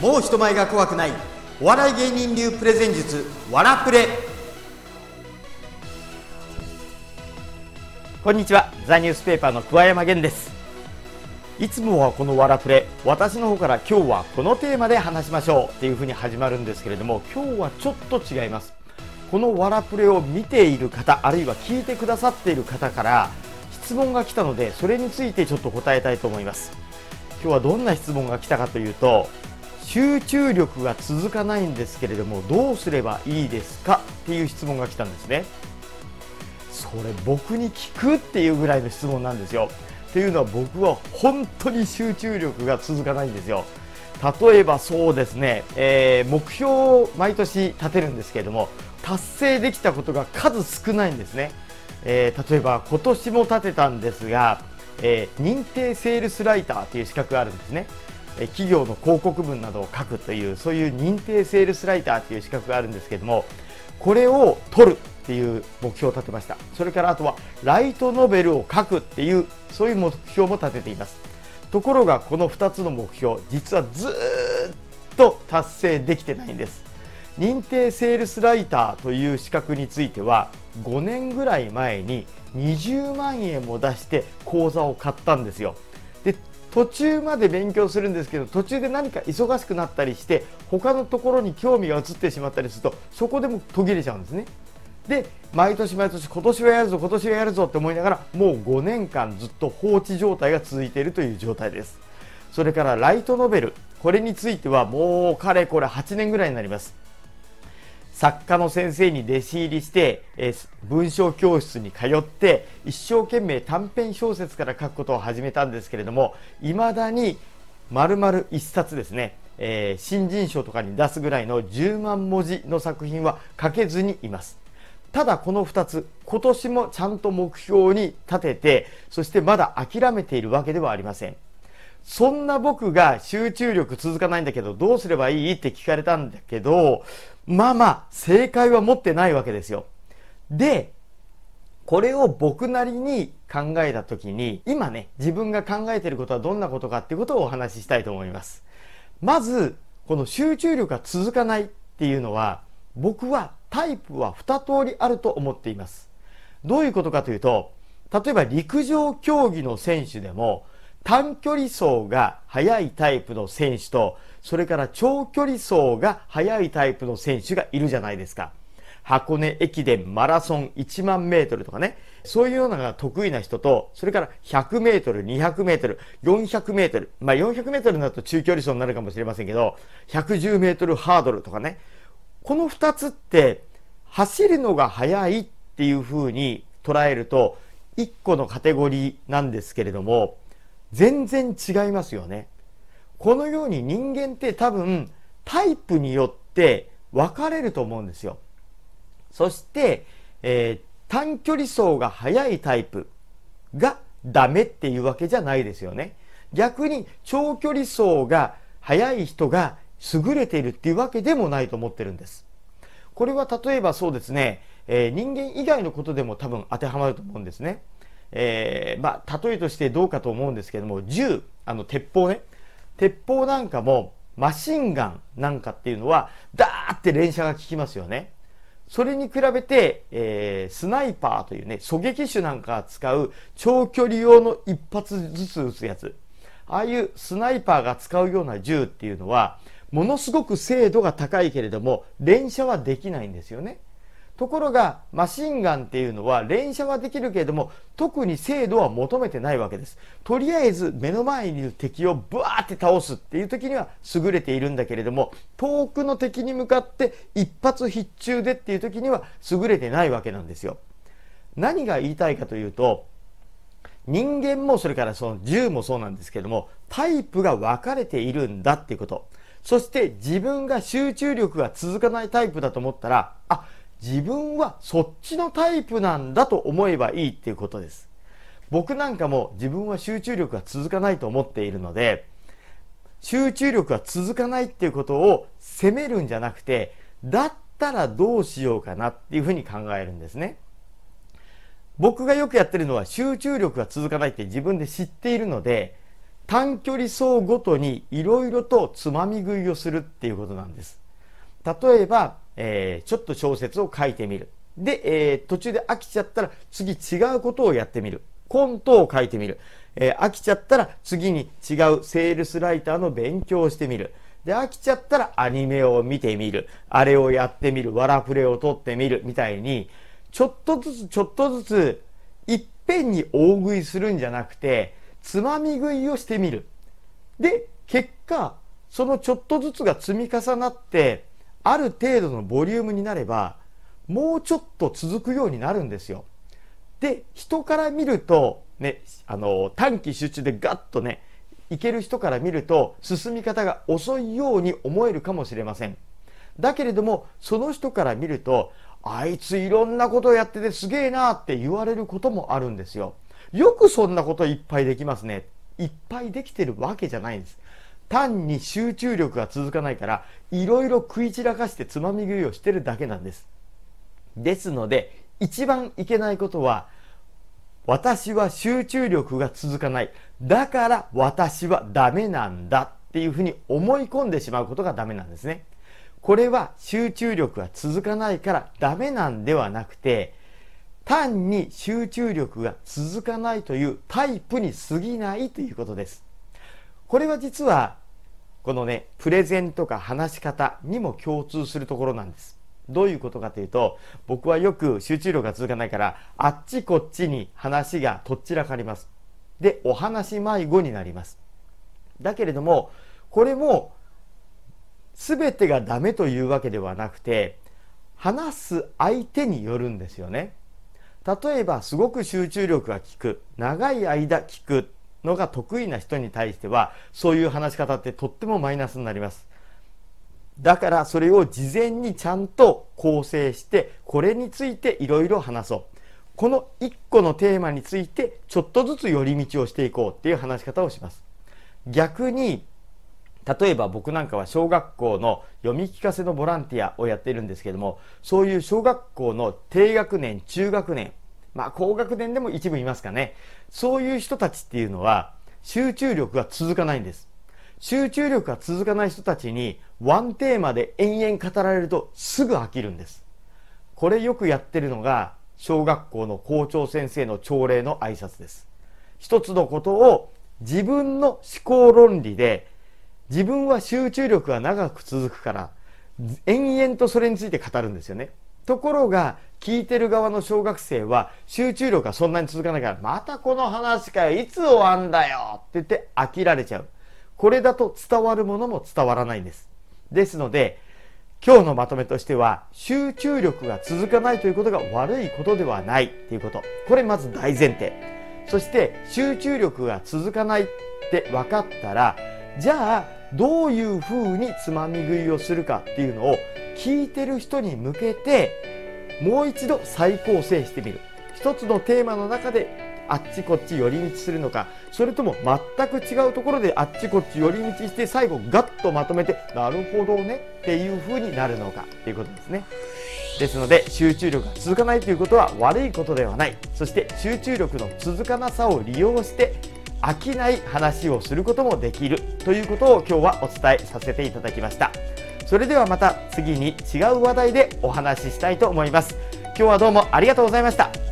もう人前が怖くない。お笑い芸人流プレゼン術わらプレ。こんにちは。ザニュースペーパーの桑山源です。いつもはこのわらプレ。私の方から今日はこのテーマで話しましょう。っていう風に始まるんですけれども今日はちょっと違います。このわらプレを見ている方あるいは聞いてくださっている方から質問が来たのでそれについてちょっと答えたいと思います。今日はどんな質問が来たかというと集中力が続かないんですけれどもどうすればいいですか？っていう質問が来たんですね。それ僕に聞くっていうぐらいの質問なんですよ。っていうのは僕は本当に集中力が続かないんですよ。例えばそうですね、えー、目標を毎年立てるんですけれども達成できたことが数少ないんですね、えー、例えば今年も立てたんですが、えー、認定セールスライターという資格があるんですね。企業の広告文などを書くというそういう認定セールスライターという資格があるんですけどもこれを取るっていう目標を立てました。それからあとはライトノベルを書くっていうそういう目標も立てています。ところがこの2つの目標実はずっと達成できてないんです。認定セールスライターという資格については5年ぐらい前に20万円も出して講座を買ったんですよ。途中まで勉強するんですけど途中で何か忙しくなったりして他のところに興味が移ってしまったりするとそこでも途切れちゃうんですね。で毎年毎年今年はやるぞ今年はやるぞって思いながらもう5年間ずっと放置状態が続いているという状態です。それからライトノベルこれについてはもうかれこれ8年ぐらいになります。作家の先生に弟子入りして、え文章教室に通って一生懸命短編小説から書くことを始めたんですけれどもいまだに丸々1冊ですね、えー、新人賞とかに出すぐらいの10万文字の作品は書けずにいます。ただこの2つ今年もちゃんと目標に立ててそしてまだ諦めているわけではありません。そんな僕が集中力続かないんだけどどうすればいいって聞かれたんだけどまあまあ正解は持ってないわけですよでこれを僕なりに考えた時に今ね自分が考えていることはどんなことかっていうことをお話ししたいと思いますまずこの集中力が続かないっていうのは僕はタイプは2通りあると思っています。どういうことかというと、例えば陸上競技の選手でも短距離走が速いタイプの選手と、それから長距離走が速いタイプの選手がいるじゃないですか。箱根駅伝マラソン1万メートルとかね、そういうようなのが得意な人と、それから100メートル、200メートル、400メートル、まあ400メートルになると中距離走になるかもしれませんけど、110メートルハードルとかね、この2つって走るのが速いっていうふうに捉えると1個のカテゴリーなんですけれども全然違いますよね。このように人間って多分タイプによって分かれると思うんですよ。そして、えー、短距離走が速いタイプがダメっていうわけじゃないですよね。逆に長距離走が速い人が優れているっていうわけでもないと思ってるんです。これは例えばそうですね、えー、人間以外のことでも多分当てはまると思うんですね。えー、まあ、例えとしてどうかと思うんですけども、銃、あの、鉄砲ね。鉄砲なんかも、マシンガンなんかっていうのは、ダーって連射が効きますよね。それに比べて、えー、スナイパーというね、狙撃手なんか使う長距離用の一発ずつ撃つやつ。ああいうスナイパーが使うような銃っていうのは、ものすごく精度が高いけれども連射はできないんですよね。ところがマシンガンっていうのは連射はできるけれども特に精度は求めてないわけです。とりあえず目の前にいる敵をブワーって倒すっていう時には優れているんだけれども遠くの敵に向かって一発必中でっていう時には優れてないわけなんですよ。何が言いたいかというと人間もそれからその銃もそうなんですけどもタイプが分かれているんだっていうこと。そして自分が集中力が続かないタイプだと思ったら、あ、自分はそっちのタイプなんだと思えばいいっていうことです。僕なんかも自分は集中力が続かないと思っているので、集中力が続かないっていうことを責めるんじゃなくて、だったらどうしようかなっていうふうに考えるんですね。僕がよくやってるのは集中力が続かないって自分で知っているので、短距離走ごとにいろいろとつまみ食いをするっていうことなんです。例えば、えー、ちょっと小説を書いてみる。で、えー、途中で飽きちゃったら次違うことをやってみる。コントを書いてみる。えー、飽きちゃったら次に違うセールスライターの勉強をしてみる。で、飽きちゃったらアニメを見てみる。あれをやってみる。わらプレを撮ってみる。みたいに、ちょっとずつちょっとずつ、いっぺんに大食いするんじゃなくて、つまみ食いをしてみる。で、結果、そのちょっとずつが積み重なって、ある程度のボリュームになれば、もうちょっと続くようになるんですよ。で、人から見ると、ね、あの、短期集中でガッとね、いける人から見ると、進み方が遅いように思えるかもしれません。だけれども、その人から見ると、あいついろんなことをやっててすげえなって言われることもあるんですよ。よくそんなこといっぱいできますね。いっぱいできてるわけじゃないんです。単に集中力が続かないから、いろいろ食い散らかしてつまみ食いをしてるだけなんです。ですので、一番いけないことは、私は集中力が続かない。だから私はダメなんだっていうふうに思い込んでしまうことがダメなんですね。これは集中力が続かないからダメなんではなくて、単に集中力が続かないというタイプに過ぎないということです。これは実は、このね、プレゼンとか話し方にも共通するところなんです。どういうことかというと、僕はよく集中力が続かないから、あっちこっちに話がとっちらかります。で、お話迷子になります。だけれども、これも、全てがダメというわけではなくて、話す相手によるんですよね。例えば、すごく集中力が効く、長い間効くのが得意な人に対しては、そういう話し方ってとってもマイナスになります。だからそれを事前にちゃんと構成して、これについていろいろ話そう。この1個のテーマについてちょっとずつ寄り道をしていこうっていう話し方をします。逆に、例えば僕なんかは小学校の読み聞かせのボランティアをやっているんですけども、そういう小学校の低学年、中学年、まあ高学年でも一部いますかね。そういう人たちっていうのは集中力が続かないんです。集中力が続かない人たちにワンテーマで延々語られるとすぐ飽きるんです。これよくやってるのが小学校の校長先生の朝礼の挨拶です。一つのことを自分の思考論理で自分は集中力が長く続くから延々とそれについて語るんですよね。ところが聞いてる側の小学生は集中力がそんなに続かないからまたこの話かよいつ終わんだよって言って飽きられちゃう。これだと伝わるものも伝わらないんです。ですので、今日のまとめとしては、集中力が続かないということが悪いことではないということ。これまず大前提。そして、集中力が続かないって分かったら、じゃあ、どういうふうにつまみ食いをするかっていうのを聞いてる人に向けて、もう一度再構成してみる。一つのテーマの中であっちこっち寄り道するのかそれとも全く違うところであっちこっち寄り道して最後ガッとまとめてなるほどねっていう風になるのかっていうことですね。ですので集中力が続かないということは悪いことではない。そして集中力の続かなさを利用して飽きない話をすることもできる。ということを今日はお伝えさせていただきました。それではまた次に違う話題でお話ししたいと思います。今日はどうもありがとうございました。